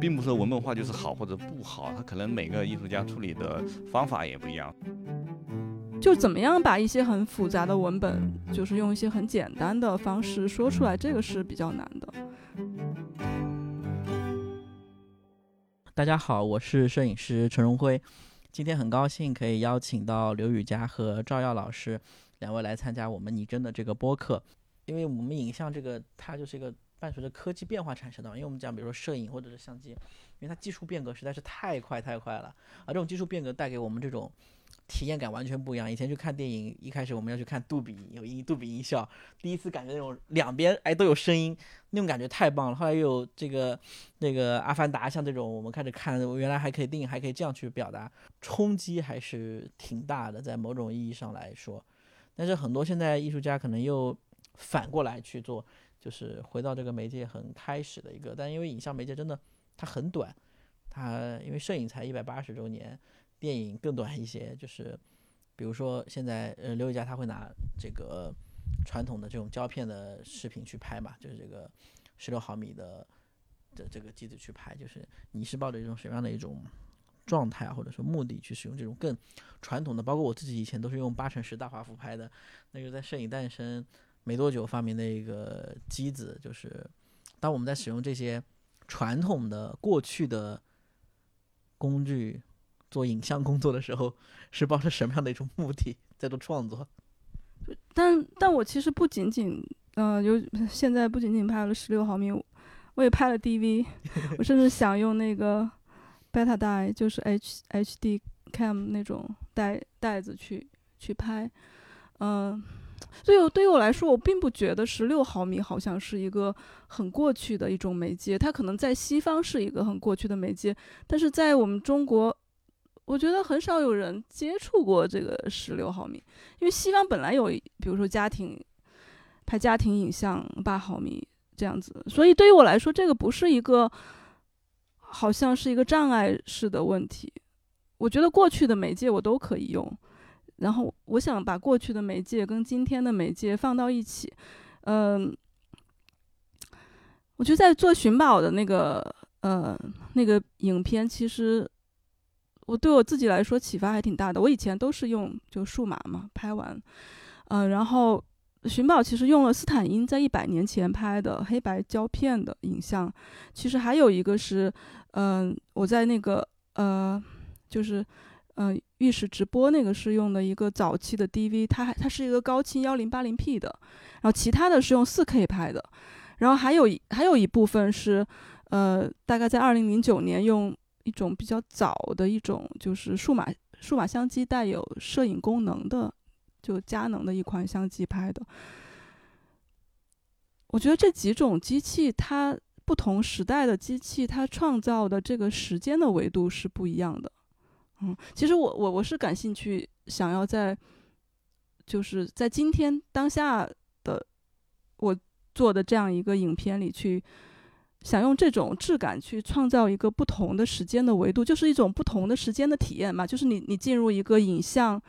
并不是说文本化就是好或者不好，它可能每个艺术家处理的方法也不一样。就怎么样把一些很复杂的文本，就是用一些很简单的方式说出来，这个是比较难的。大家好，我是摄影师陈荣辉，今天很高兴可以邀请到刘雨佳和赵耀老师两位来参加我们拟真的这个播客，因为我们影像这个它就是一个伴随着科技变化产生的，因为我们讲比如说摄影或者是相机，因为它技术变革实在是太快太快了，而这种技术变革带给我们这种。体验感完全不一样。以前去看电影，一开始我们要去看杜比，有音杜比音效，第一次感觉那种两边哎都有声音，那种感觉太棒了。后来又有这个那个阿凡达，像这种我们开始看，原来还可以电影还可以这样去表达，冲击还是挺大的，在某种意义上来说。但是很多现在艺术家可能又反过来去做，就是回到这个媒介很开始的一个，但因为影像媒介真的它很短，它因为摄影才一百八十周年。电影更短一些，就是比如说现在呃刘宇佳他会拿这个传统的这种胶片的视频去拍嘛，就是这个十六毫米的的这个机子去拍，就是你是抱着一种什么样的一种状态，或者说目的去使用这种更传统的，包括我自己以前都是用八乘十大画幅拍的，那个在摄影诞生没多久发明的一个机子，就是当我们在使用这些传统的过去的工具。做影像工作的时候，是抱着什么样的一种目的在做创作？但但我其实不仅仅，嗯，有 现在不仅仅拍了十六毫米，我也拍了 DV，我甚至想用那个 Beta 带，就是 H HD Cam 那种带带子去去拍，嗯，所以对于我来说，我并不觉得十六毫米好像是一个很过去的一种媒介，它可能在西方是一个很过去的媒介，但是在我们中国。我觉得很少有人接触过这个十六毫米，因为西方本来有，比如说家庭拍家庭影像八毫米这样子，所以对于我来说，这个不是一个好像是一个障碍式的问题。我觉得过去的媒介我都可以用，然后我想把过去的媒介跟今天的媒介放到一起。嗯，我觉得在做寻宝的那个呃那个影片，其实。我对我自己来说启发还挺大的。我以前都是用就数码嘛拍完，嗯，然后寻宝其实用了斯坦因在一百年前拍的黑白胶片的影像。其实还有一个是，嗯，我在那个呃，就是嗯浴室直播那个是用的一个早期的 DV，它还它是一个高清幺零八零 P 的，然后其他的是用四 K 拍的，然后还有一还有一部分是，呃，大概在二零零九年用。一种比较早的一种，就是数码数码相机带有摄影功能的，就佳能的一款相机拍的。我觉得这几种机器，它不同时代的机器，它创造的这个时间的维度是不一样的。嗯，其实我我我是感兴趣，想要在就是在今天当下的我做的这样一个影片里去。想用这种质感去创造一个不同的时间的维度，就是一种不同的时间的体验嘛。就是你你进入一个影像，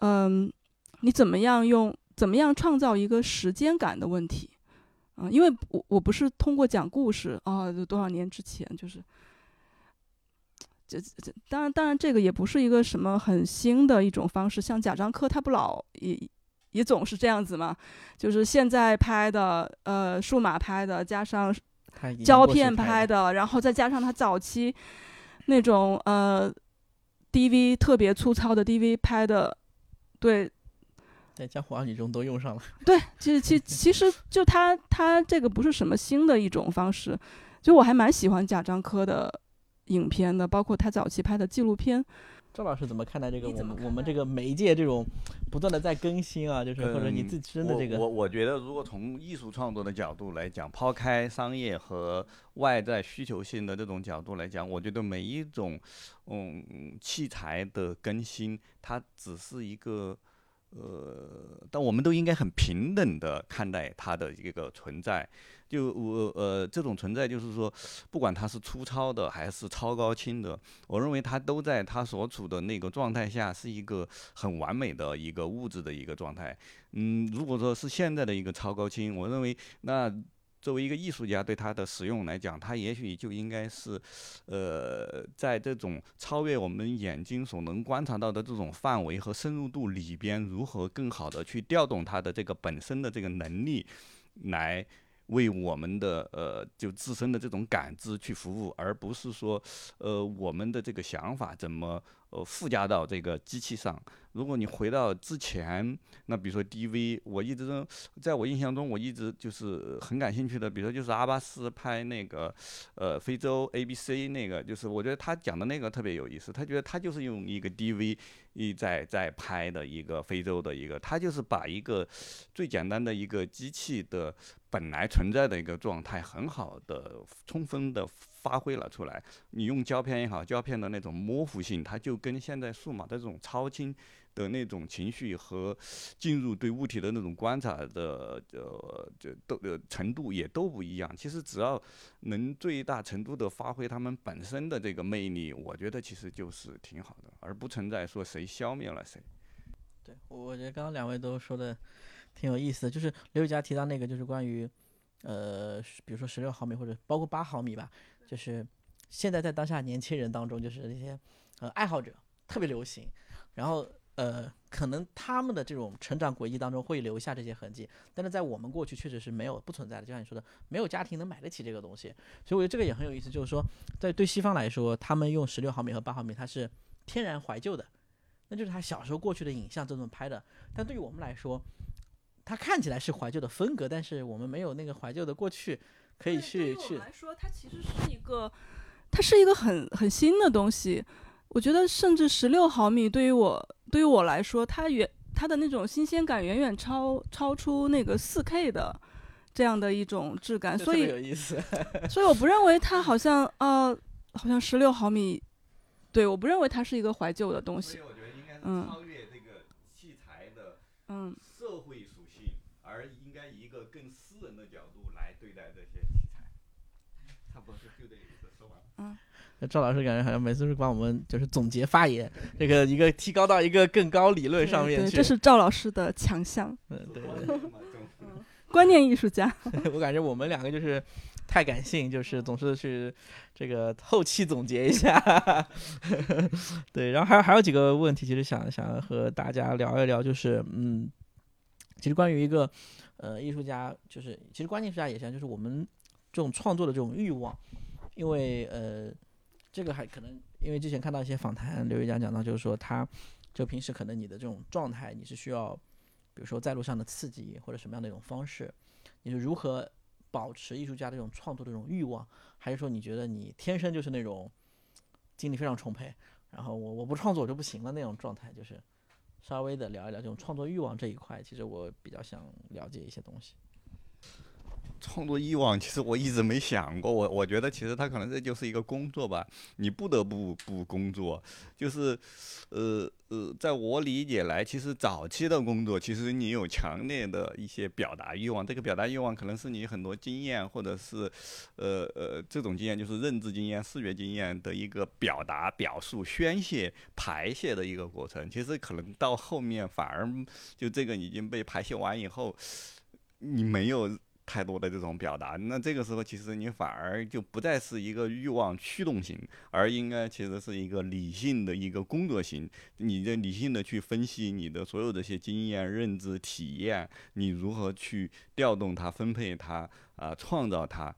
嗯，你怎么样用怎么样创造一个时间感的问题，啊，因为我我不是通过讲故事啊，就多少年之前，就是这这当然当然这个也不是一个什么很新的一种方式，像贾樟柯他不老也也总是这样子嘛，就是现在拍的呃数码拍的加上。胶片拍的，然后再加上他早期那种呃 DV 特别粗糙的 DV 拍的，对，在《江湖儿女》中都用上了。对，其实其其实就他他这个不是什么新的一种方式，就我还蛮喜欢贾樟柯的影片的，包括他早期拍的纪录片。赵老师怎么看待这个我们我们这个媒介这种不断的在更新啊？就是或者你自身的这个，我我觉得如果从艺术创作的角度来讲，抛开商业和外在需求性的这种角度来讲，我觉得每一种嗯器材的更新，它只是一个。呃，但我们都应该很平等的看待它的一个存在。就我呃，这种存在就是说，不管它是粗糙的还是超高清的，我认为它都在它所处的那个状态下是一个很完美的一个物质的一个状态。嗯，如果说是现在的一个超高清，我认为那。作为一个艺术家对它的使用来讲，它也许就应该是，呃，在这种超越我们眼睛所能观察到的这种范围和深入度里边，如何更好的去调动它的这个本身的这个能力，来。为我们的呃，就自身的这种感知去服务，而不是说，呃，我们的这个想法怎么呃附加到这个机器上。如果你回到之前，那比如说 DV，我一直在我印象中，我一直就是很感兴趣的。比如说就是阿巴斯拍那个，呃，非洲 ABC 那个，就是我觉得他讲的那个特别有意思。他觉得他就是用一个 DV 一在在拍的一个非洲的一个，他就是把一个最简单的一个机器的本来存在的一个状态，很好的充分的。发挥了出来。你用胶片也好，胶片的那种模糊性，它就跟现在数码的这种超清的那种情绪和进入对物体的那种观察的呃，这都呃程度也都不一样。其实只要能最大程度的发挥他们本身的这个魅力，我觉得其实就是挺好的，而不存在说谁消灭了谁。对，我觉得刚刚两位都说的挺有意思，就是刘宇佳提到那个，就是关于呃，比如说十六毫米或者包括八毫米吧。就是现在在当下年轻人当中，就是那些呃爱好者特别流行，然后呃可能他们的这种成长轨迹当中会留下这些痕迹，但是在我们过去确实是没有不存在的，就像你说的，没有家庭能买得起这个东西，所以我觉得这个也很有意思，就是说在对西方来说，他们用十六毫米和八毫米，它是天然怀旧的，那就是他小时候过去的影像这么拍的，但对于我们来说，它看起来是怀旧的风格，但是我们没有那个怀旧的过去。可以去去来说，它其实是一个，它是一个很很新的东西。我觉得，甚至十六毫米对于我对于我来说，它远它的那种新鲜感远远超超出那个四 K 的这样的一种质感。所以有意思。所以我不认为它好像呃，好像十六毫米，对，我不认为它是一个怀旧的东西。嗯。超越这个器材的嗯社会属性，而应该以一个更私人的角度来对待这些。嗯，赵老师感觉好像每次是帮我们就是总结发言，这个一个提高到一个更高理论上面去。这是赵老师的强项。嗯，对对。观念艺术家。我感觉我们两个就是太感性，就是总是去这个后期总结一下。对，然后还有还有几个问题，其实想想和大家聊一聊，就是嗯，其实关于一个呃艺术家，就是其实关键艺术家也像，就是我们。这种创作的这种欲望，因为呃，这个还可能因为之前看到一些访谈，刘玉佳讲到，就是说他就平时可能你的这种状态，你是需要，比如说在路上的刺激或者什么样的一种方式，你是如何保持艺术家这种创作的这种欲望，还是说你觉得你天生就是那种精力非常充沛，然后我我不创作我就不行了那种状态，就是稍微的聊一聊这种创作欲望这一块，其实我比较想了解一些东西。创作欲望，其实我一直没想过。我我觉得，其实他可能这就是一个工作吧，你不得不不工作。就是，呃呃，在我理解来，其实早期的工作，其实你有强烈的一些表达欲望。这个表达欲望，可能是你很多经验，或者是，呃呃，这种经验就是认知经验、视觉经验的一个表达、表述、宣泄、排泄的一个过程。其实可能到后面，反而就这个已经被排泄完以后，你没有。太多的这种表达，那这个时候其实你反而就不再是一个欲望驱动型，而应该其实是一个理性的一个工作型。你的理性的去分析你的所有这些经验、认知、体验，你如何去调动它、分配它啊、创造它？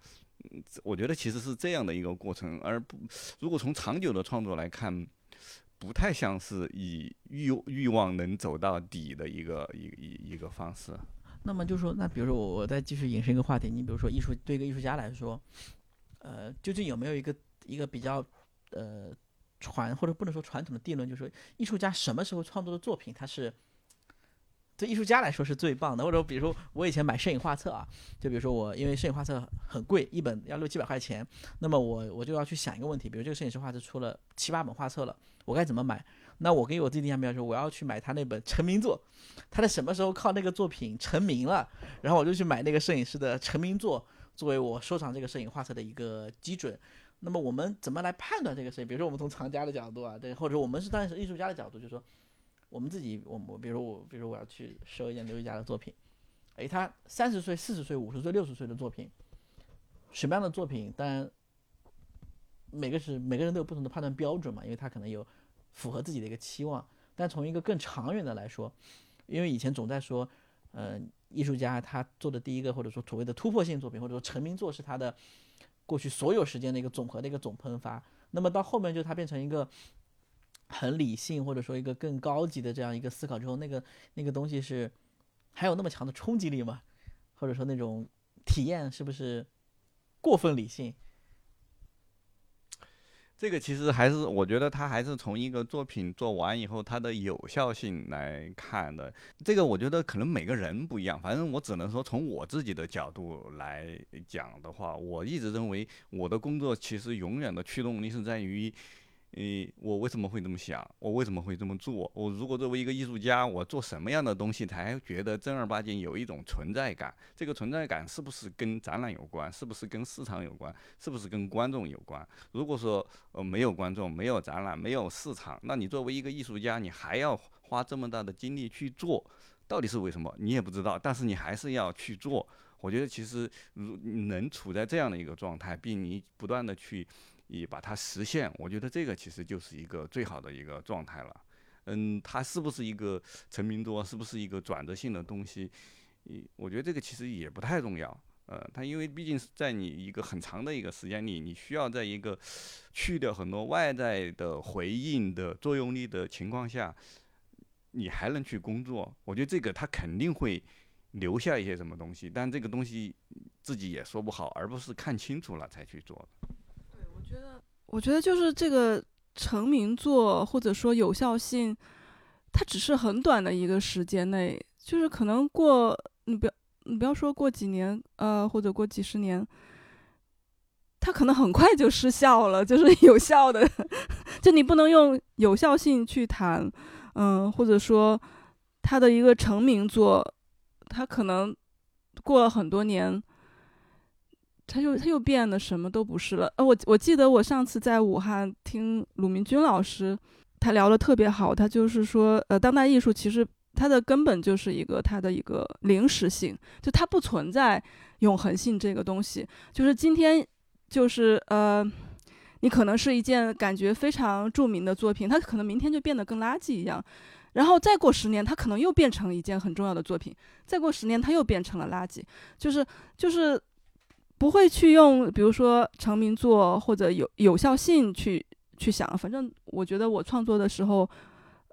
我觉得其实是这样的一个过程，而不如果从长久的创作来看，不太像是以欲欲望能走到底的一个一一一个方式。那么就说，那比如说我我再继续引申一个话题，你比如说艺术对一个艺术家来说，呃，究竟有没有一个一个比较呃传或者不能说传统的定论，就是说艺术家什么时候创作的作品，他是对艺术家来说是最棒的？或者比如说我以前买摄影画册啊，就比如说我因为摄影画册很贵，一本要六七百块钱，那么我我就要去想一个问题，比如这个摄影师画册出了七八本画册了，我该怎么买？那我给我自己定下目标说，我要去买他那本成名作，他在什么时候靠那个作品成名了，然后我就去买那个摄影师的成名作，作为我收藏这个摄影画册的一个基准。那么我们怎么来判断这个摄影？比如说我们从藏家的角度啊，对，或者我们是当然是艺术家的角度，就是说我们自己，我我比如我，比如我要去收一件刘一家的作品，诶，他三十岁、四十岁、五十岁、六十岁的作品，什么样的作品，当然每个是每个人都有不同的判断标准嘛，因为他可能有符合自己的一个期望。但从一个更长远的来说，因为以前总在说，呃，艺术家他做的第一个或者说所谓的突破性作品，或者说成名作是他的过去所有时间的一个总和的一个总喷发。那么到后面就他变成一个很理性或者说一个更高级的这样一个思考之后，那个那个东西是还有那么强的冲击力吗？或者说那种体验是不是过分理性？这个其实还是我觉得他还是从一个作品做完以后它的有效性来看的。这个我觉得可能每个人不一样，反正我只能说从我自己的角度来讲的话，我一直认为我的工作其实永远的驱动力是在于。诶，我为什么会这么想？我为什么会这么做？我如果作为一个艺术家，我做什么样的东西才觉得正儿八经有一种存在感？这个存在感是不是跟展览有关？是不是跟市场有关？是不是跟观众有关？如果说呃没有观众、没有展览、没有市场，那你作为一个艺术家，你还要花这么大的精力去做，到底是为什么？你也不知道，但是你还是要去做。我觉得其实如能处在这样的一个状态，并你不断的去。以把它实现，我觉得这个其实就是一个最好的一个状态了。嗯，它是不是一个成名作，是不是一个转折性的东西？我觉得这个其实也不太重要。呃，它因为毕竟是在你一个很长的一个时间里，你需要在一个去掉很多外在的回应的作用力的情况下，你还能去工作。我觉得这个它肯定会留下一些什么东西，但这个东西自己也说不好，而不是看清楚了才去做。我觉得就是这个成名作或者说有效性，它只是很短的一个时间内，就是可能过你不要你不要说过几年，呃，或者过几十年，它可能很快就失效了，就是 有效的，就你不能用有效性去谈，嗯，或者说它的一个成名作，它可能过了很多年。他又他又变得什么都不是了。呃，我我记得我上次在武汉听鲁明军老师，他聊的特别好。他就是说，呃，当代艺术其实它的根本就是一个它的一个临时性，就它不存在永恒性这个东西。就是今天，就是呃，你可能是一件感觉非常著名的作品，它可能明天就变得跟垃圾一样，然后再过十年，它可能又变成一件很重要的作品，再过十年，它又变成了垃圾。就是就是。不会去用，比如说成名作或者有有效性去去想，反正我觉得我创作的时候，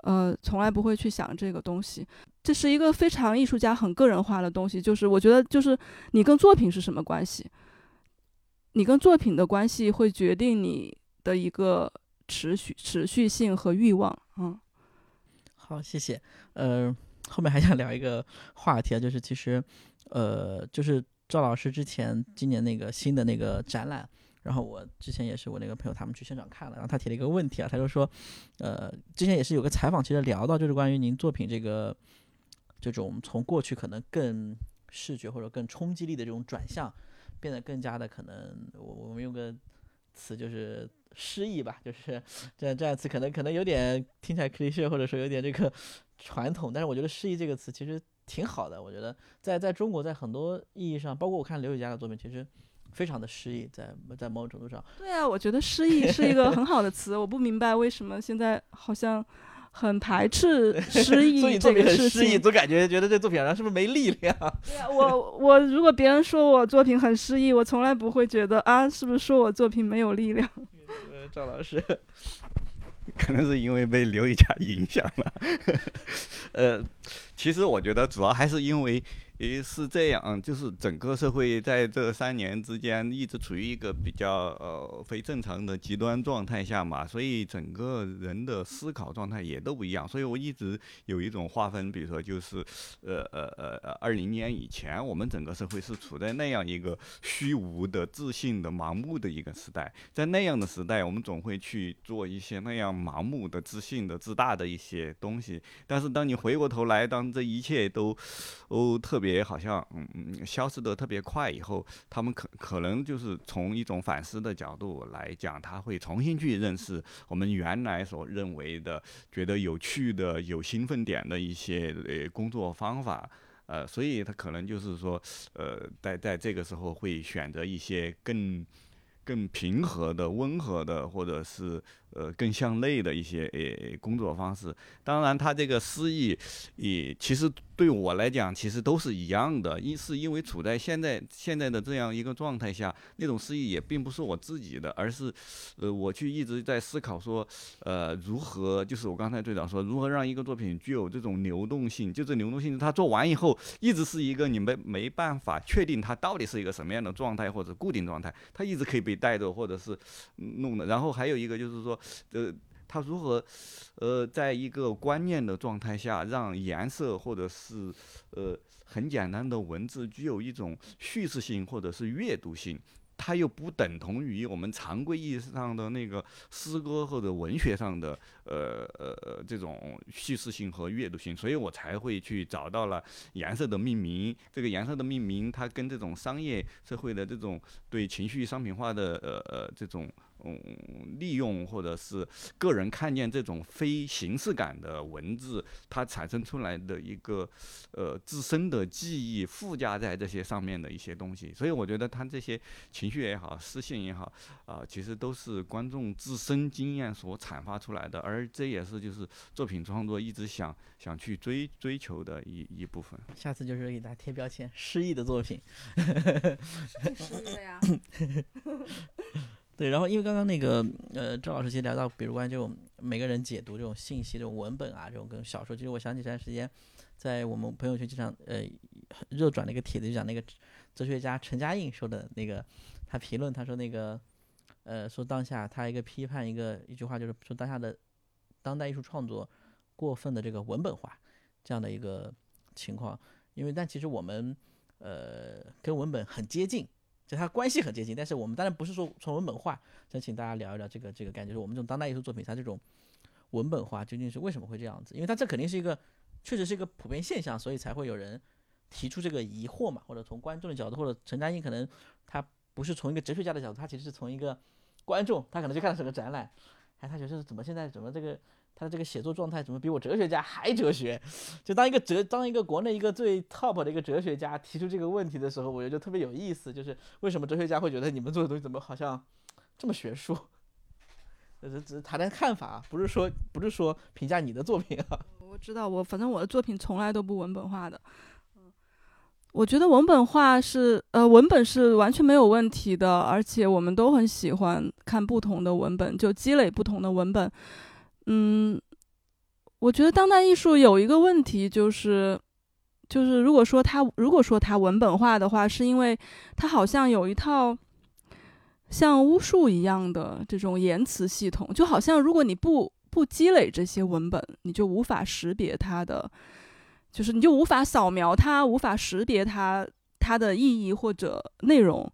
呃，从来不会去想这个东西。这是一个非常艺术家很个人化的东西，就是我觉得就是你跟作品是什么关系，你跟作品的关系会决定你的一个持续持续性和欲望。嗯，好，谢谢。呃，后面还想聊一个话题啊，就是其实，呃，就是。赵老师之前今年那个新的那个展览，然后我之前也是我那个朋友他们去现场看了，然后他提了一个问题啊，他就说，呃，之前也是有个采访，其实聊到就是关于您作品这个这种从过去可能更视觉或者更冲击力的这种转向，变得更加的可能，我我们用个词就是诗意吧，就是这样这样词可能可能有点听起来 cliché 或者说有点这个传统，但是我觉得诗意这个词其实。挺好的，我觉得在在中国，在很多意义上，包括我看刘宇佳的作品，其实非常的诗意，在在某种程度上。对啊，我觉得诗意是一个很好的词，我不明白为什么现在好像很排斥 诗意这个事情。诗意，总感觉觉得这作品上是不是没力量？对啊，我我如果别人说我作品很诗意，我从来不会觉得啊，是不是说我作品没有力量？赵老师。可能是因为被刘一家影响了，呃，其实我觉得主要还是因为。也，是这样，就是整个社会在这三年之间一直处于一个比较呃非正常的极端状态下嘛，所以整个人的思考状态也都不一样。所以我一直有一种划分，比如说就是，呃呃呃呃，二零年以前，我们整个社会是处在那样一个虚无的、自信的、盲目的一个时代，在那样的时代，我们总会去做一些那样盲目的、自信的、自大的一些东西。但是当你回过头来，当这一切都都特别。也好像嗯嗯消失的特别快，以后他们可可能就是从一种反思的角度来讲，他会重新去认识我们原来所认为的、觉得有趣的、有兴奋点的一些呃工作方法。呃，所以他可能就是说，呃，在在这个时候会选择一些更更平和的、温和的，或者是。呃，更向内的一些呃工作方式。当然，他这个诗意，也其实对我来讲，其实都是一样的。一是因为处在现在现在的这样一个状态下，那种诗意也并不是我自己的，而是，呃，我去一直在思考说，呃，如何就是我刚才最早说，如何让一个作品具有这种流动性。就这流动性，它做完以后，一直是一个你们没办法确定它到底是一个什么样的状态或者固定状态，它一直可以被带着或者是弄的。然后还有一个就是说。呃，他如何，呃，在一个观念的状态下，让颜色或者是呃很简单的文字具有一种叙事性或者是阅读性，它又不等同于我们常规意义上的那个诗歌或者文学上的呃呃这种叙事性和阅读性，所以我才会去找到了颜色的命名。这个颜色的命名，它跟这种商业社会的这种对情绪商品化的呃呃这种。嗯，利用或者是个人看见这种非形式感的文字，它产生出来的一个呃自身的记忆附加在这些上面的一些东西，所以我觉得他这些情绪也好，私信也好，啊，其实都是观众自身经验所阐发出来的，而这也是就是作品创作一直想想去追追求的一一部分。下次就是给大家贴标签，诗意的作品。是的呀。对，然后因为刚刚那个呃赵老师其实聊到，比如关于这种每个人解读这种信息、这种文本啊，这种跟小说，其实我想起这段时间，在我们朋友圈经常呃热转的一个帖子，就讲那个哲学家陈嘉映说的那个，他评论他说那个呃说当下他一个批判一个一句话就是说当下的当代艺术创作过分的这个文本化这样的一个情况，因为但其实我们呃跟文本很接近。就它关系很接近，但是我们当然不是说从文本化，想请大家聊一聊这个这个感觉，是我们这种当代艺术作品，它这种文本化究竟是为什么会这样子？因为它这肯定是一个，确实是一个普遍现象，所以才会有人提出这个疑惑嘛，或者从观众的角度，或者陈嘉映可能他不是从一个哲学家的角度，他其实是从一个观众，他可能就看了整个展览，哎，他觉得是怎么现在怎么这个。他的这个写作状态怎么比我哲学家还哲学？就当一个哲，当一个国内一个最 top 的一个哲学家提出这个问题的时候，我觉得就特别有意思。就是为什么哲学家会觉得你们做的东西怎么好像这么学术？只是谈谈看法，不是说不是说评价你的作品啊。我知道，我反正我的作品从来都不文本化的。我觉得文本化是呃文本是完全没有问题的，而且我们都很喜欢看不同的文本，就积累不同的文本。嗯，我觉得当代艺术有一个问题，就是，就是如果说它如果说它文本化的话，是因为它好像有一套像巫术一样的这种言辞系统，就好像如果你不不积累这些文本，你就无法识别它的，就是你就无法扫描它，无法识别它它的意义或者内容。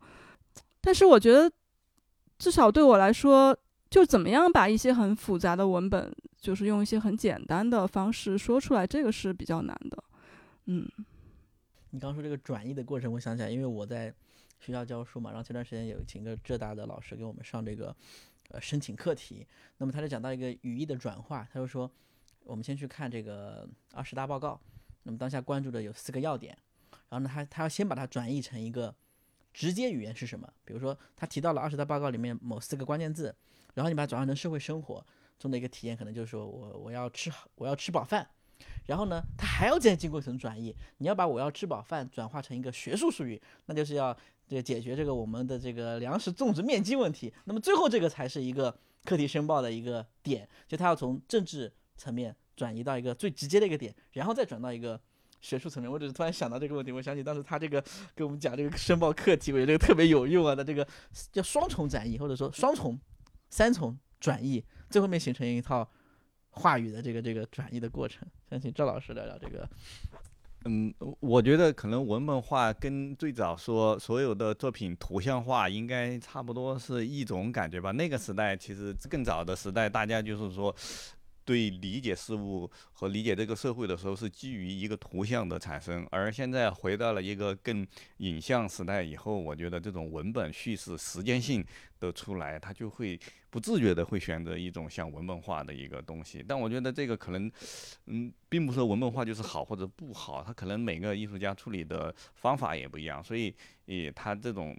但是我觉得，至少对我来说。就怎么样把一些很复杂的文本，就是用一些很简单的方式说出来，这个是比较难的。嗯，你刚说这个转译的过程，我想起来，因为我在学校教书嘛，然后前段时间有请个浙大的老师给我们上这个呃申请课题，那么他就讲到一个语义的转化，他就说我们先去看这个二十大报告，那么当下关注的有四个要点，然后呢，他他要先把它转译成一个直接语言是什么，比如说他提到了二十大报告里面某四个关键字。然后你把它转换成社会生活中的一个体验，可能就是说我我要吃好，我要吃饱饭。然后呢，它还要再经过一层转移，你要把我要吃饱饭转化成一个学术术语，那就是要这个解决这个我们的这个粮食种植面积问题。那么最后这个才是一个课题申报的一个点，就它要从政治层面转移到一个最直接的一个点，然后再转到一个学术层面。我只是突然想到这个问题，我想起当时他这个给我们讲这个申报课题，我觉得这个特别有用啊的这个叫双重转移或者说双重。三重转译，最后面形成一套话语的这个这个转译的过程。想请赵老师聊聊这个。嗯，我觉得可能文本化跟最早说所有的作品图像化应该差不多是一种感觉吧。那个时代其实更早的时代，大家就是说。对理解事物和理解这个社会的时候，是基于一个图像的产生。而现在回到了一个更影像时代以后，我觉得这种文本叙事时间性的出来，它就会不自觉的会选择一种像文本化的一个东西。但我觉得这个可能，嗯，并不是说文本化就是好或者不好，他可能每个艺术家处理的方法也不一样，所以，诶，他这种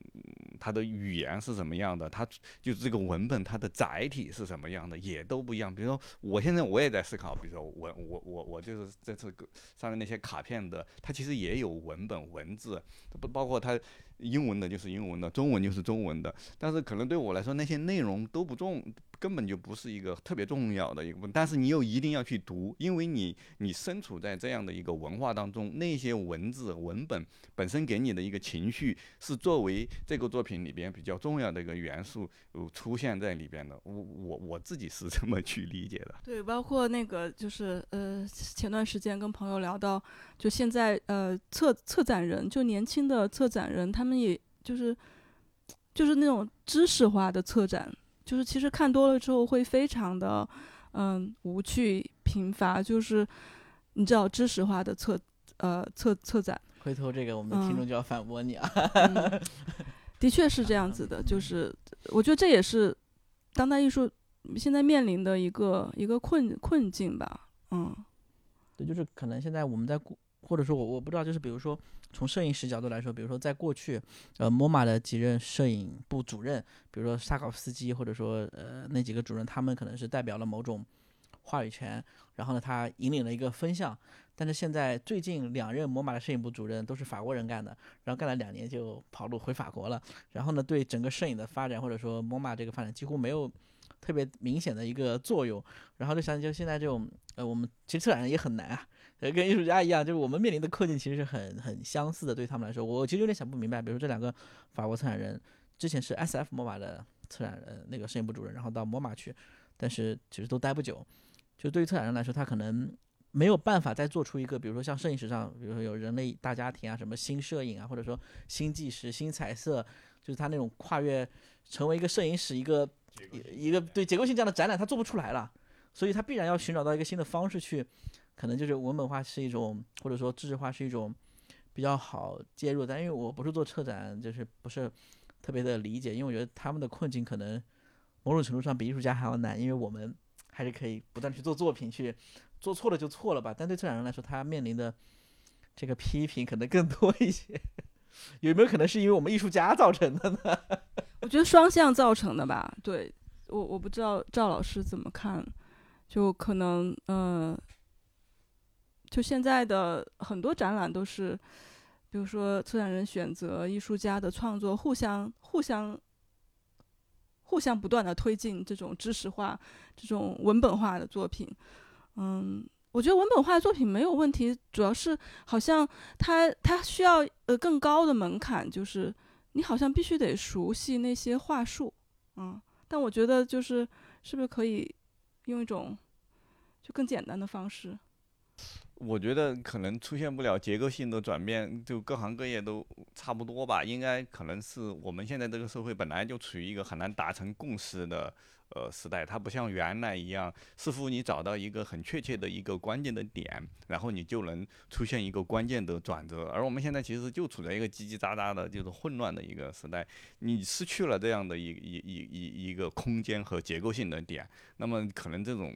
他的语言是什么样的，他就是这个文本它的载体是什么样的，也都不一样。比如说，我现在我也在思考，比如说我我我我就是这次上面那些卡片的，它其实也有文本文字，不包括它。英文的就是英文的，中文就是中文的，但是可能对我来说那些内容都不重，根本就不是一个特别重要的一个但是你又一定要去读，因为你你身处在这样的一个文化当中，那些文字文本本身给你的一个情绪是作为这个作品里边比较重要的一个元素呃出现在里边的。我我我自己是这么去理解的。对，包括那个就是呃，前段时间跟朋友聊到，就现在呃策策展人，就年轻的策展人。他们也就是，就是那种知识化的策展，就是其实看多了之后会非常的，嗯，无趣贫乏。就是你知道知识化的策，呃，策策展。回头这个我们的听众就要反驳你啊。的确是这样子的，就是我觉得这也是当代艺术现在面临的一个一个困困境吧。嗯，对，就是可能现在我们在或者说我我不知道，就是比如说。从摄影师角度来说，比如说在过去，呃摩马的几任摄影部主任，比如说萨考夫斯基，或者说呃那几个主任，他们可能是代表了某种话语权，然后呢，他引领了一个风向。但是现在最近两任摩马的摄影部主任都是法国人干的，然后干了两年就跑路回法国了，然后呢，对整个摄影的发展或者说摩马这个发展几乎没有特别明显的一个作用。然后就想就现在这种，呃，我们其实策展人也很难啊。跟艺术家一样，就是我们面临的困境其实是很很相似的。对他们来说，我其实有点想不明白。比如说这两个法国策展人，之前是 S F 摩马的策展人，那个摄影部主任，然后到摩马去，但是其实都待不久。就对于策展人来说，他可能没有办法再做出一个，比如说像摄影史上，比如说有人类大家庭啊，什么新摄影啊，或者说新纪实、新彩色，就是他那种跨越成为一个摄影史一个一个对结构性这样的展览，他做不出来了。所以他必然要寻找到一个新的方式去。可能就是文本化是一种，或者说知识化是一种比较好介入。但因为我不是做策展，就是不是特别的理解。因为我觉得他们的困境可能某种程度上比艺术家还要难，因为我们还是可以不断去做作品，去做错了就错了吧。但对策展人来说，他面临的这个批评可能更多一些。有没有可能是因为我们艺术家造成的呢？我觉得双向造成的吧。对我我不知道赵老师怎么看，就可能嗯。就现在的很多展览都是，比如说策展人选择艺术家的创作，互相互相互相不断的推进这种知识化、这种文本化的作品。嗯，我觉得文本化的作品没有问题，主要是好像它它需要呃更高的门槛，就是你好像必须得熟悉那些话术。嗯，但我觉得就是是不是可以用一种就更简单的方式。我觉得可能出现不了结构性的转变，就各行各业都差不多吧。应该可能是我们现在这个社会本来就处于一个很难达成共识的。呃，时代它不像原来一样，似乎你找到一个很确切的一个关键的点，然后你就能出现一个关键的转折。而我们现在其实就处在一个叽叽喳喳的，就是混乱的一个时代，你失去了这样的一一一一一个空间和结构性的点，那么可能这种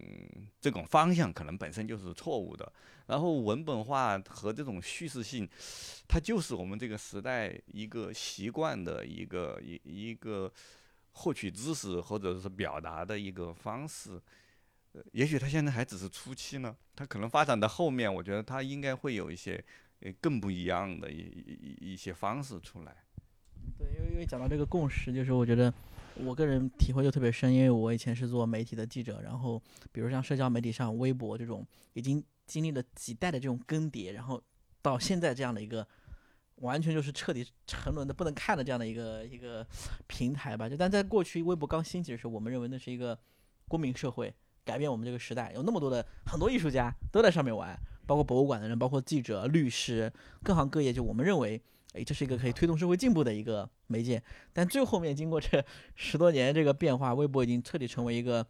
这种方向可能本身就是错误的。然后文本化和这种叙事性，它就是我们这个时代一个习惯的一个一一个。获取知识或者是表达的一个方式，也许他现在还只是初期呢，他可能发展到后面，我觉得他应该会有一些呃更不一样的一一一些方式出来。对，因为因为讲到这个共识，就是我觉得我个人体会就特别深，因为我以前是做媒体的记者，然后比如像社交媒体上微博这种，已经经历了几代的这种更迭，然后到现在这样的一个。完全就是彻底沉沦的不能看的这样的一个一个平台吧，就但在过去微博刚兴起的时候，我们认为那是一个公民社会，改变我们这个时代，有那么多的很多艺术家都在上面玩，包括博物馆的人，包括记者、律师，各行各业，就我们认为，哎，这是一个可以推动社会进步的一个媒介。但最后面经过这 十多年这个变化，微博已经彻底成为一个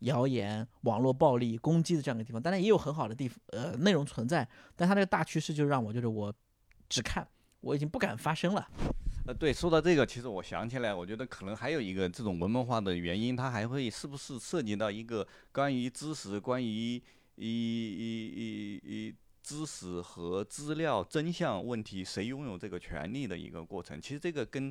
谣言、网络暴力、攻击的这样一个地方。当然也有很好的地方，呃，内容存在，但它这个大趋势就让我就是我只看。我已经不敢发声了。呃，对，说到这个，其实我想起来，我觉得可能还有一个这种文本化的原因，它还会是不是涉及到一个关于知识、关于一一一一知识和资料真相问题谁拥有这个权利的一个过程。其实这个跟，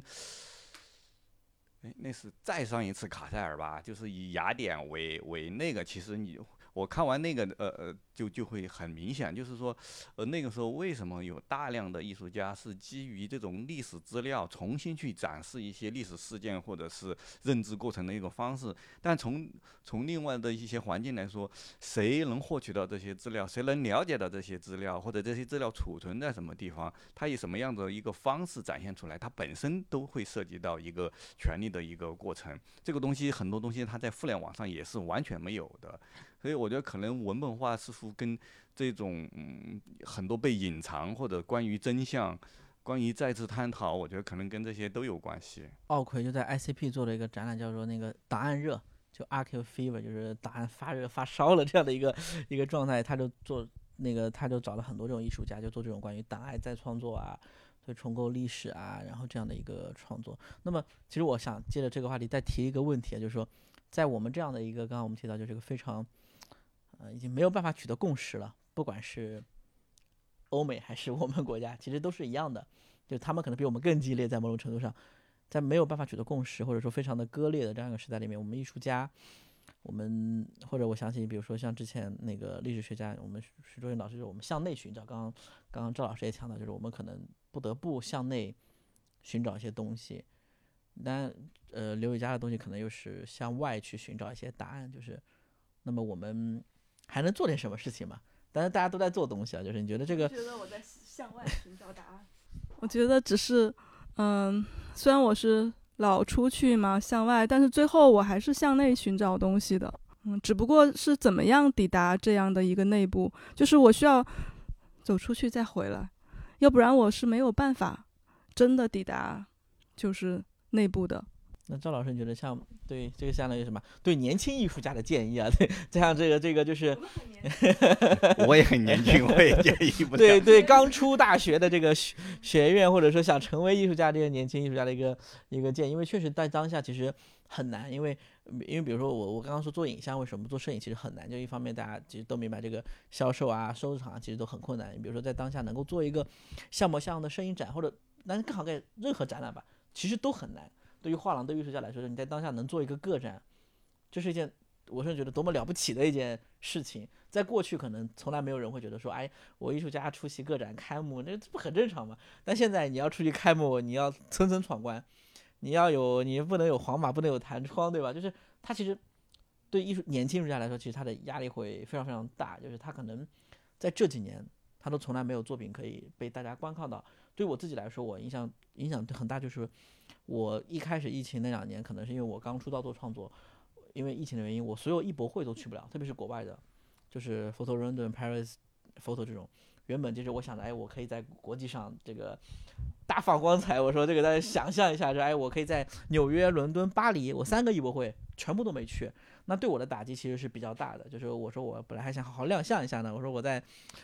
哎，那是再上一次卡塞尔吧，就是以雅典为为那个，其实你。我看完那个，呃呃，就就会很明显，就是说，呃，那个时候为什么有大量的艺术家是基于这种历史资料重新去展示一些历史事件或者是认知过程的一个方式？但从从另外的一些环境来说，谁能获取到这些资料？谁能了解到这些资料？或者这些资料储存在什么地方？它以什么样的一个方式展现出来？它本身都会涉及到一个权利的一个过程。这个东西很多东西它在互联网上也是完全没有的。所以我觉得可能文本化似乎跟这种嗯很多被隐藏或者关于真相、关于再次探讨，我觉得可能跟这些都有关系。奥奎就在 ICP 做了一个展览，叫做那个档案热，就 a r c h Fever，就是档案发热发烧了这样的一个一个状态。他就做那个，他就找了很多这种艺术家，就做这种关于档案再创作啊，对重构历史啊，然后这样的一个创作。那么其实我想接着这个话题再提一个问题啊，就是说在我们这样的一个刚刚我们提到就是个非常。呃，已经没有办法取得共识了。不管是欧美还是我们国家，其实都是一样的，就他们可能比我们更激烈，在某种程度上，在没有办法取得共识或者说非常的割裂的这样一个时代里面，我们艺术家，我们或者我相信，比如说像之前那个历史学家，我们徐卓云老师，就是我们向内寻找。刚刚刚刚赵老师也强调，就是我们可能不得不向内寻找一些东西，但呃，刘宇佳的东西可能又是向外去寻找一些答案，就是那么我们。还能做点什么事情吗？但是大家都在做东西啊，就是你觉得这个？觉得我在向外寻找答案。我觉得只是，嗯，虽然我是老出去嘛，向外，但是最后我还是向内寻找东西的。嗯，只不过是怎么样抵达这样的一个内部，就是我需要走出去再回来，要不然我是没有办法真的抵达，就是内部的。那赵老师，你觉得像对这个相当于什么？对年轻艺术家的建议啊？对，这样这个这个就是，我也很年轻，我也建议不。对对，刚出大学的这个学学院，或者说想成为艺术家这些年轻艺术家的一个一个建议，因为确实在当下其实很难，因为因为比如说我我刚刚说做影像为什么做摄影其实很难，就一方面大家其实都明白这个销售啊、收藏啊其实都很困难。你比如说在当下能够做一个像模像样的摄影展，或者那更好盖任何展览吧，其实都很难。对于画廊的艺术家来说，你在当下能做一个个展，这是一件我是觉得多么了不起的一件事情。在过去，可能从来没有人会觉得说，哎，我艺术家出席个展开幕，那这不很正常吗？但现在你要出去开幕，你要层层闯关，你要有，你不能有黄马，不能有弹窗，对吧？就是他其实对艺术年轻艺术家来说，其实他的压力会非常非常大，就是他可能在这几年，他都从来没有作品可以被大家观看到。对我自己来说，我影响影响很大，就是。我一开始疫情那两年，可能是因为我刚出道做创作，因为疫情的原因，我所有艺博会都去不了，特别是国外的，就是 Photo London、Paris Photo 这种，原本就是我想着，哎，我可以在国际上这个大放光彩。我说这个大家想象一下，说哎，我可以在纽约、伦敦、巴黎，我三个艺博会全部都没去。那对我的打击其实是比较大的，就是我说我本来还想好好亮相一下呢，我说我在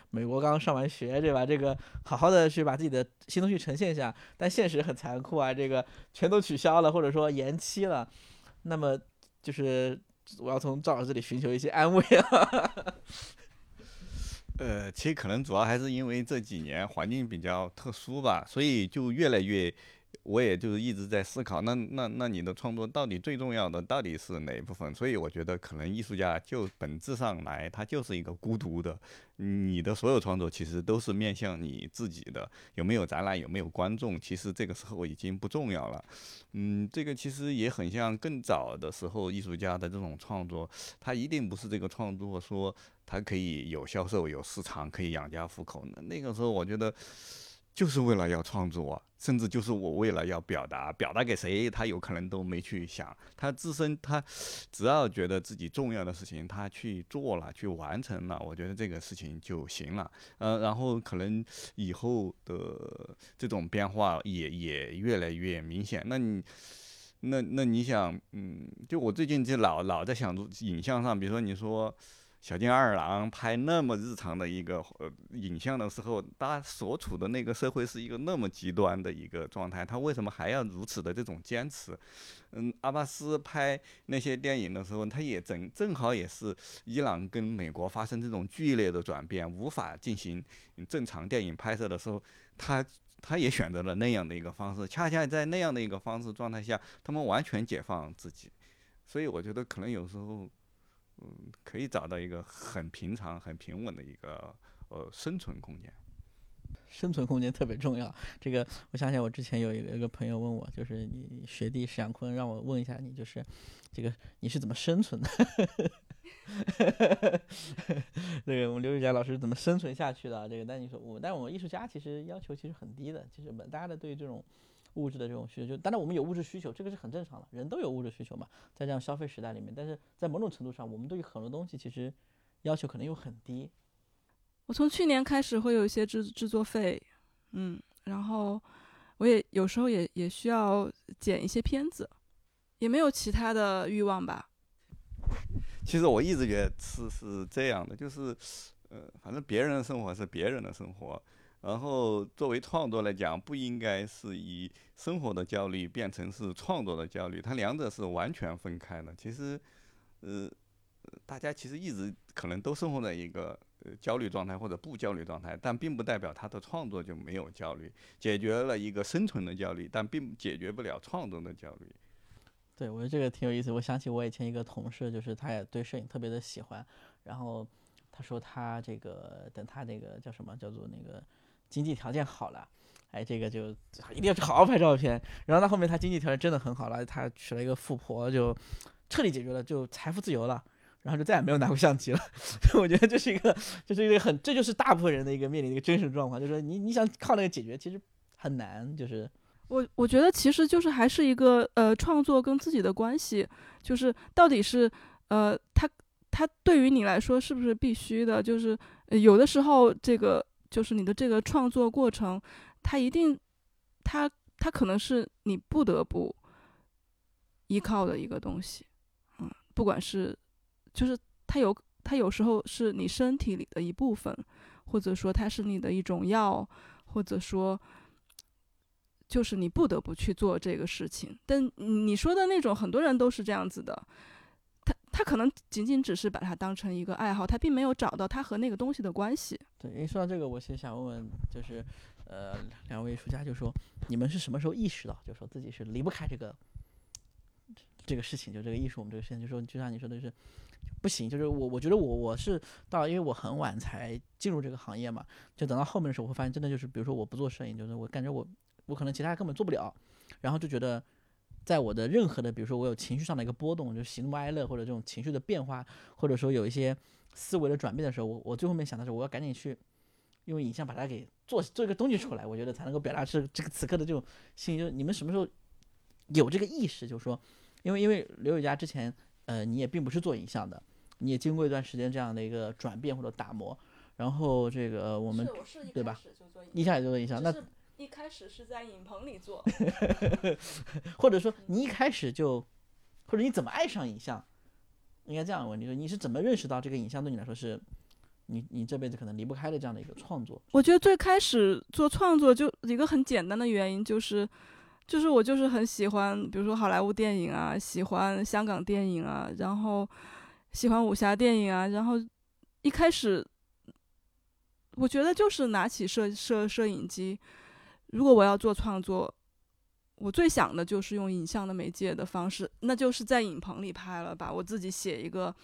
美国刚上完学，对吧？这个好好的去把自己的新东西呈现一下，但现实很残酷啊，这个全都取消了，或者说延期了，那么就是我要从赵老师这里寻求一些安慰啊。呃，其实可能主要还是因为这几年环境比较特殊吧，所以就越来越。我也就是一直在思考，那那那你的创作到底最重要的到底是哪一部分？所以我觉得可能艺术家就本质上来，他就是一个孤独的。你的所有创作其实都是面向你自己的，有没有展览，有没有观众，其实这个时候已经不重要了。嗯，这个其实也很像更早的时候艺术家的这种创作，他一定不是这个创作说他可以有销售、有市场，可以养家糊口的。那个时候我觉得。就是为了要创作，甚至就是我为了要表达，表达给谁，他有可能都没去想。他自身，他只要觉得自己重要的事情，他去做了，去完成了，我觉得这个事情就行了。呃，然后可能以后的这种变化也也越来越明显。那你，那那你想，嗯，就我最近就老老在想，影像上，比如说你说。小津二郎拍那么日常的一个呃影像的时候，他所处的那个社会是一个那么极端的一个状态，他为什么还要如此的这种坚持？嗯，阿巴斯拍那些电影的时候，他也正正好也是伊朗跟美国发生这种剧烈的转变，无法进行正常电影拍摄的时候，他他也选择了那样的一个方式，恰恰在那样的一个方式状态下，他们完全解放自己，所以我觉得可能有时候。嗯，可以找到一个很平常、很平稳的一个呃生存空间。生存空间特别重要。这个，我想起来，我之前有一个一个朋友问我，就是你学弟史阳坤，让我问一下你，就是这个你是怎么生存的？那个我们刘宇佳老师怎么生存下去的？这个，但你说我，但我们艺术家其实要求其实很低的，其实大家的对这种。物质的这种需求，就当然我们有物质需求，这个是很正常的，人都有物质需求嘛，在这样消费时代里面，但是在某种程度上，我们对于很多东西其实要求可能又很低。我从去年开始会有一些制制作费，嗯，然后我也有时候也也需要剪一些片子，也没有其他的欲望吧。其实我一直觉得是是这样的，就是呃，反正别人的生活是别人的生活。然后，作为创作来讲，不应该是以生活的焦虑变成是创作的焦虑，它两者是完全分开的。其实，呃，大家其实一直可能都生活在一个呃焦虑状态或者不焦虑状态，但并不代表他的创作就没有焦虑，解决了一个生存的焦虑，但并解决不了创作的焦虑。对，我觉得这个挺有意思。我想起我以前一个同事，就是他也对摄影特别的喜欢，然后他说他这个等他那个叫什么叫做那个。经济条件好了，哎，这个就一定要去好好拍照片。然后到后面他经济条件真的很好了，他娶了一个富婆，就彻底解决了，就财富自由了。然后就再也没有拿过相机了。我觉得这是一个，这是一个很，这就是大部分人的一个面临的一个真实状况，就是说你你想靠那个解决，其实很难。就是我我觉得其实就是还是一个呃创作跟自己的关系，就是到底是呃他他对于你来说是不是必须的？就是有的时候这个。就是你的这个创作过程，它一定，它它可能是你不得不依靠的一个东西，嗯，不管是，就是它有它有时候是你身体里的一部分，或者说它是你的一种药，或者说，就是你不得不去做这个事情。但你说的那种，很多人都是这样子的。他可能仅仅只是把它当成一个爱好，他并没有找到他和那个东西的关系。对，一说到这个，我其实想问问，就是，呃，两位艺术家，就说你们是什么时候意识到，就说自己是离不开这个这个事情，就这个艺术，我们这个事情，就说就像你说的是不行，就是我我觉得我我是到，因为我很晚才进入这个行业嘛，就等到后面的时候，我会发现真的就是，比如说我不做摄影，就是我感觉我我可能其他根本做不了，然后就觉得。在我的任何的，比如说我有情绪上的一个波动，就喜怒哀乐或者这种情绪的变化，或者说有一些思维的转变的时候，我我最后面想的是，我要赶紧去用影像把它给做做一个东西出来，我觉得才能够表达是这个此刻的这种心。就是你们什么时候有这个意识？就是说，因为因为刘宇佳之前，呃，你也并不是做影像的，你也经过一段时间这样的一个转变或者打磨，然后这个我们对吧？一下也做影像，那。一开始是在影棚里做，或者说你一开始就，或者你怎么爱上影像？应该这样问你说你是怎么认识到这个影像对你来说是，你你这辈子可能离不开的这样的一个创作？我觉得最开始做创作就一个很简单的原因就是，就是我就是很喜欢，比如说好莱坞电影啊，喜欢香港电影啊，然后喜欢武侠电影啊，然后一开始我觉得就是拿起摄摄摄影机。如果我要做创作，我最想的就是用影像的媒介的方式，那就是在影棚里拍了吧。我自己写一个，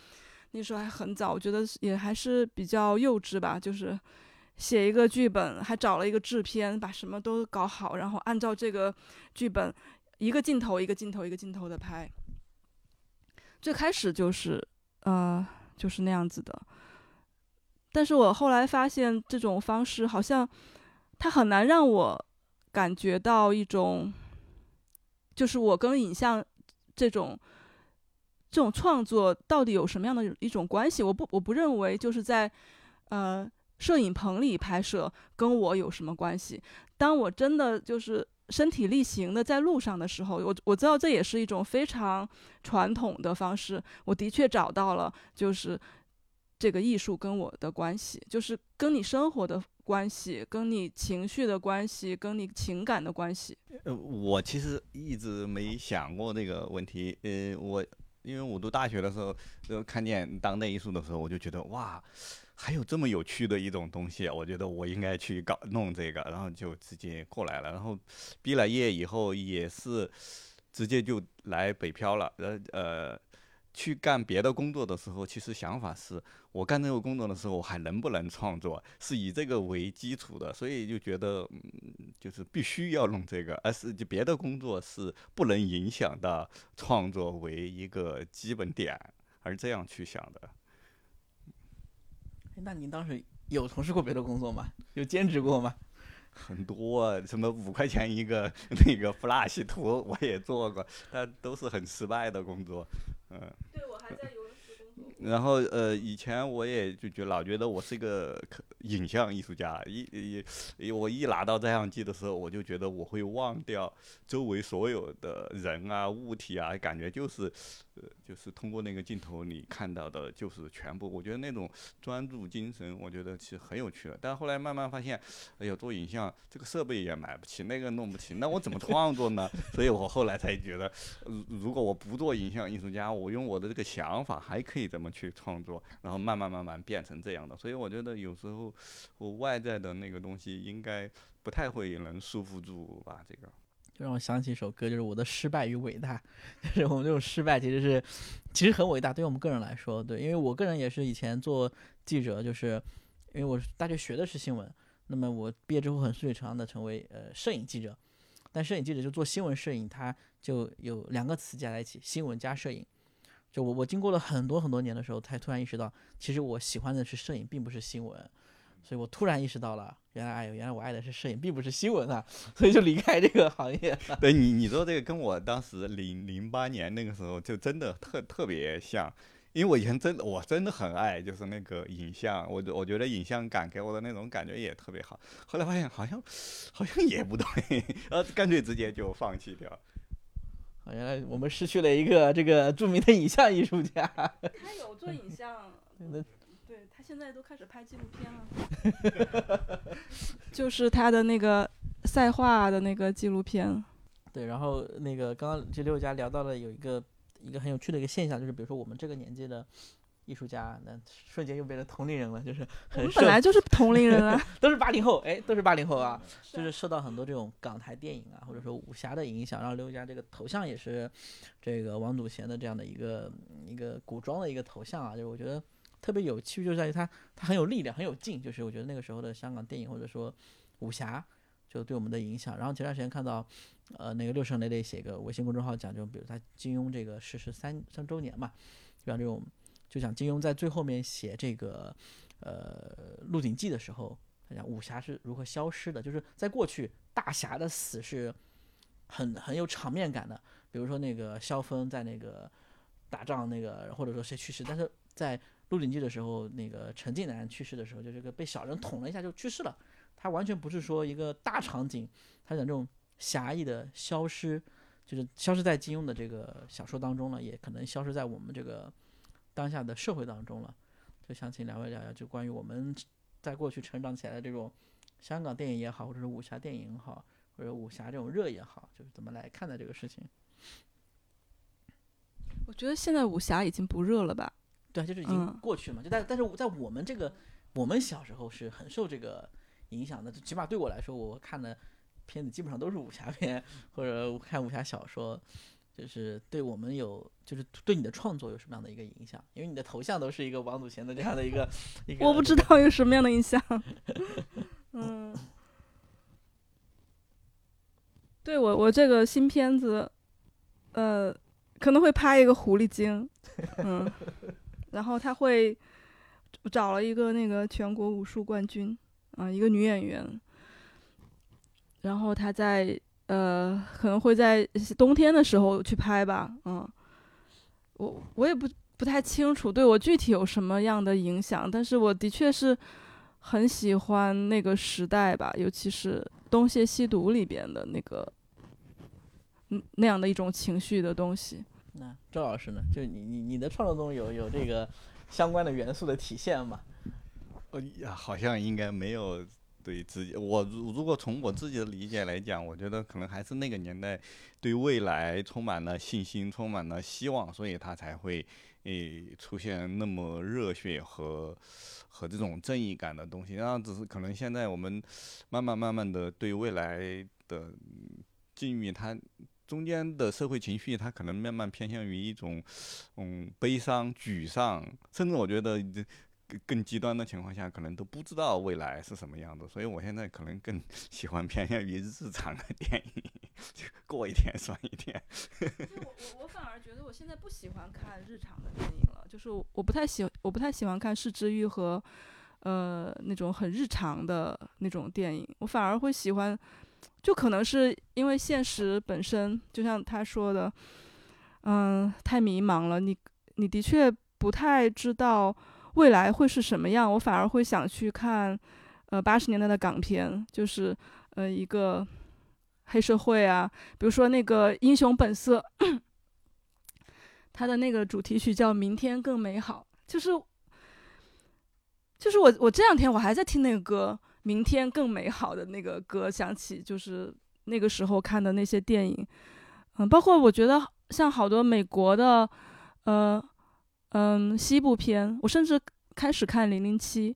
那时候还很早，我觉得也还是比较幼稚吧。就是写一个剧本，还找了一个制片，把什么都搞好，然后按照这个剧本，一个镜头一个镜头一个镜头的拍。最开始就是，呃，就是那样子的。但是我后来发现，这种方式好像它很难让我。感觉到一种，就是我跟影像这种这种创作到底有什么样的一种关系？我不我不认为就是在呃摄影棚里拍摄跟我有什么关系。当我真的就是身体力行的在路上的时候，我我知道这也是一种非常传统的方式。我的确找到了，就是这个艺术跟我的关系，就是跟你生活的关系，跟你情绪的关系，跟你情感的关系。呃，我其实一直没想过这个问题。呃，我因为我读大学的时候，就看见当代艺术的时候，我就觉得哇，还有这么有趣的一种东西，我觉得我应该去搞弄这个，然后就直接过来了。然后毕了业以后也是直接就来北漂了。呃呃。去干别的工作的时候，其实想法是我干这个工作的时候，我还能不能创作，是以这个为基础的，所以就觉得，嗯，就是必须要弄这个，而是就别的工作是不能影响到创作为一个基本点，而这样去想的。那您当时有从事过别的工作吗？有兼职过吗？很多，什么五块钱一个 那个 Flash 图我也做过，但都是很失败的工作。嗯，对我还在游乐然后呃，以前我也就觉老觉得我是一个影像艺术家，一一我一拿到照相机的时候，我就觉得我会忘掉周围所有的人啊、物体啊，感觉就是，呃，就是通过那个镜头你看到的就是全部。我觉得那种专注精神，我觉得其实很有趣的。但后来慢慢发现，哎呀，做影像这个设备也买不起，那个弄不起，那我怎么创作呢？所以我后来才觉得，如果我不做影像艺术家，我用我的这个想法还可以怎么？去创作，然后慢慢慢慢变成这样的，所以我觉得有时候我外在的那个东西应该不太会能束缚住吧。这个就让我想起一首歌，就是《我的失败与伟大》，就是我们这种失败其实是其实很伟大，对于我们个人来说，对，因为我个人也是以前做记者，就是因为我大学学的是新闻，那么我毕业之后很顺理成章的成为呃摄影记者，但摄影记者就做新闻摄影，它就有两个词加在一起，新闻加摄影。就我我经过了很多很多年的时候，才突然意识到，其实我喜欢的是摄影，并不是新闻，所以我突然意识到了，原来哎，原来我爱的是摄影，并不是新闻啊，所以就离开这个行业了。对你你说这个跟我当时零零八年那个时候就真的特特别像，因为我以前真的我真的很爱就是那个影像，我我觉得影像感给我的那种感觉也特别好，后来发现好像好像也不对，然 后干脆直接就放弃掉。原来我们失去了一个这个著名的影像艺术家。他有做影像，对他现在都开始拍纪录片了。就是他的那个赛画的那个纪录片。对，然后那个刚刚这六家聊到了有一个一个很有趣的一个现象，就是比如说我们这个年纪的。艺术家，那瞬间又变成同龄人了，就是我们本来就是同龄人啊，都是八零后，哎，都是八零后啊，就是受到很多这种港台电影啊，或者说武侠的影响，然后刘家这个头像也是这个王祖贤的这样的一个一个古装的一个头像啊，就是我觉得特别有趣，就在于他他很有力量，很有劲，就是我觉得那个时候的香港电影或者说武侠就对我们的影响。然后前段时间看到呃那个六神磊磊写个微信公众号讲，就比如他金庸这个逝世三三周年嘛，就像这种。就讲金庸在最后面写这个，呃，《鹿鼎记》的时候，他讲武侠是如何消失的。就是在过去，大侠的死是很很有场面感的。比如说那个萧峰在那个打仗那个，或者说谁去世，但是在《鹿鼎记》的时候，那个陈近南去世的时候，就这个被小人捅了一下就去世了。他完全不是说一个大场景，他讲这种侠义的消失，就是消失在金庸的这个小说当中了，也可能消失在我们这个。当下的社会当中了，就想请两位聊聊，就关于我们在过去成长起来的这种香港电影也好，或者是武侠电影也好，或者武侠这种热也好，就是怎么来看待这个事情？我觉得现在武侠已经不热了吧？对，就是已经过去了嘛。就但但是在我们这个我们小时候是很受这个影响的，就起码对我来说，我看的片子基本上都是武侠片，或者看武侠小说。就是对我们有，就是对你的创作有什么样的一个影响？因为你的头像都是一个王祖贤的这样的一个，一个我不知道有什么样的影响。嗯，对我我这个新片子，呃，可能会拍一个狐狸精，嗯，然后他会找了一个那个全国武术冠军啊，一个女演员，然后他在。呃，可能会在冬天的时候去拍吧，嗯，我我也不不太清楚，对我具体有什么样的影响，但是我的确是很喜欢那个时代吧，尤其是《东邪西毒》里边的那个，嗯，那样的一种情绪的东西。那周老师呢？就你你你的创作中有有这个相关的元素的体现吗？呃呀，好像应该没有对自己。我如如果从我自己的理解来讲，我觉得可能还是那个年代对未来充满了信心，充满了希望，所以他才会诶出现那么热血和和这种正义感的东西。然后只是可能现在我们慢慢慢慢的对未来的境遇，它中间的社会情绪，它可能慢慢偏向于一种嗯悲伤、沮丧，甚至我觉得。更更极端的情况下，可能都不知道未来是什么样子，所以我现在可能更 喜欢偏向于日常的电影，就过一天算一天。就 我我我反而觉得我现在不喜欢看日常的电影了，就是我不太喜我不太喜欢看失之欲和呃那种很日常的那种电影，我反而会喜欢，就可能是因为现实本身就像他说的，嗯，太迷茫了，你你的确不太知道。未来会是什么样？我反而会想去看，呃，八十年代的港片，就是呃一个黑社会啊，比如说那个《英雄本色》，它的那个主题曲叫《明天更美好》，就是就是我我这两天我还在听那个歌《明天更美好》的那个歌，想起就是那个时候看的那些电影，嗯，包括我觉得像好多美国的，呃。嗯，西部片，我甚至开始看《零零七》，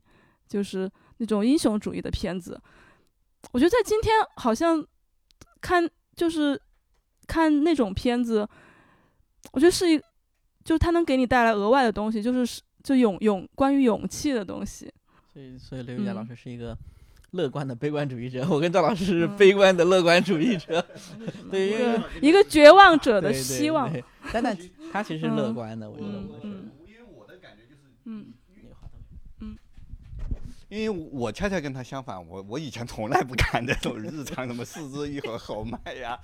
就是那种英雄主义的片子。我觉得在今天好像看就是看那种片子，我觉得是一，就是它能给你带来额外的东西，就是就勇勇关于勇气的东西。所以，所以刘宇佳老师是一个乐观的悲观主义者，我跟赵老师是悲观的乐观主义者，对一个一个绝望者的希望。但但他其实是乐观的，我觉得。嗯，因为我的感觉就是，嗯，嗯，因为我恰恰跟他相反，我我以前从来不看这种日常什么四之一和豪迈呀，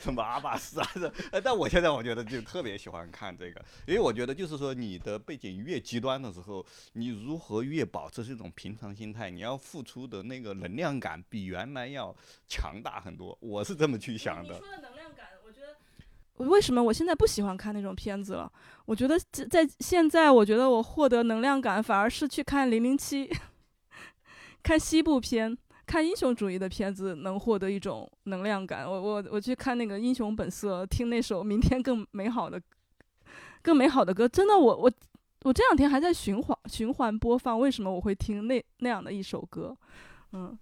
什么阿巴斯啊，这，但我现在我觉得就特别喜欢看这个，因为我觉得就是说你的背景越极端的时候，你如何越保持这种平常心态，你要付出的那个能量感比原来要强大很多，我是这么去想的。为什么我现在不喜欢看那种片子了？我觉得在现在，我觉得我获得能量感反而是去看《零零七》，看西部片，看英雄主义的片子能获得一种能量感。我我我去看那个《英雄本色》，听那首《明天更美好的更美好的歌》，真的，我我我这两天还在循环循环播放。为什么我会听那那样的一首歌？嗯，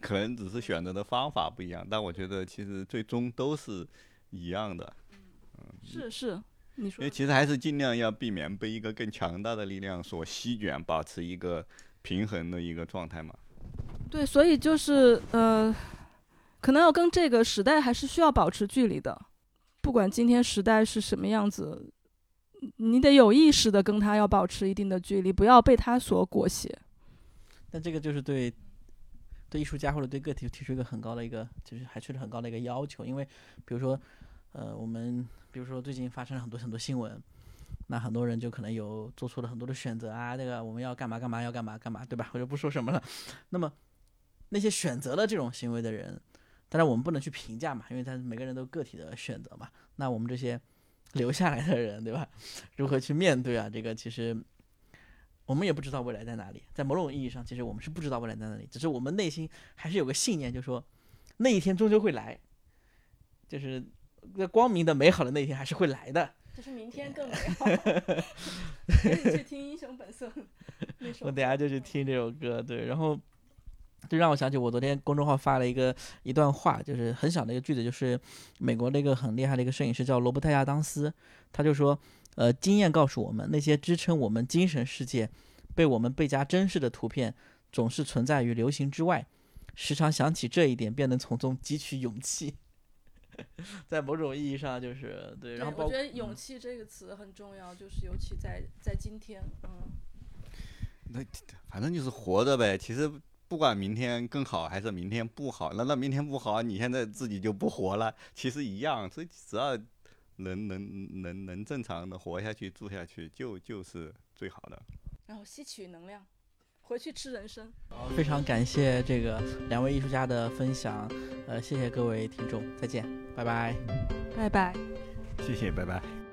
可能只是选择的方法不一样，但我觉得其实最终都是一样的。嗯是是，你说，因为其实还是尽量要避免被一个更强大的力量所席卷，保持一个平衡的一个状态嘛。对，所以就是呃，可能要跟这个时代还是需要保持距离的。不管今天时代是什么样子，你得有意识的跟他要保持一定的距离，不要被他所裹挟。但这个就是对对艺术家或者对个体提出一个很高的一个，就是还确实很高的一个要求，因为比如说。呃，我们比如说最近发生了很多很多新闻，那很多人就可能有做出了很多的选择啊，这个我们要干嘛干嘛要干嘛干嘛，对吧？我就不说什么了。那么那些选择了这种行为的人，当然我们不能去评价嘛，因为他每个人都个体的选择嘛。那我们这些留下来的人，对吧？如何去面对啊？这个其实我们也不知道未来在哪里，在某种意义上，其实我们是不知道未来在哪里，只是我们内心还是有个信念，就说那一天终究会来，就是。那光明的、美好的那一天还是会来的。就是明天更美好。可以去听《英雄本色》那首。我等下就去听这首歌，对，然后就让我想起我昨天公众号发了一个一段话，就是很小的一个句子，就是美国的一个很厉害的一个摄影师叫罗伯特亚当斯，他就说，呃，经验告诉我们，那些支撑我们精神世界、被我们倍加珍视的图片，总是存在于流行之外。时常想起这一点，便能从中汲取勇气。在某种意义上，就是对。然后我觉得“勇气”这个词很重要，就是尤其在在今天，嗯。那反正就是活着呗。其实不管明天更好还是明天不好，难道明天不好，你现在自己就不活了？其实一样。所以只要能能能能正常的活下去、住下去，就就是最好的。然后吸取能量。回去吃人参。非常感谢这个两位艺术家的分享，呃，谢谢各位听众，再见，拜拜，拜拜，谢谢，拜拜。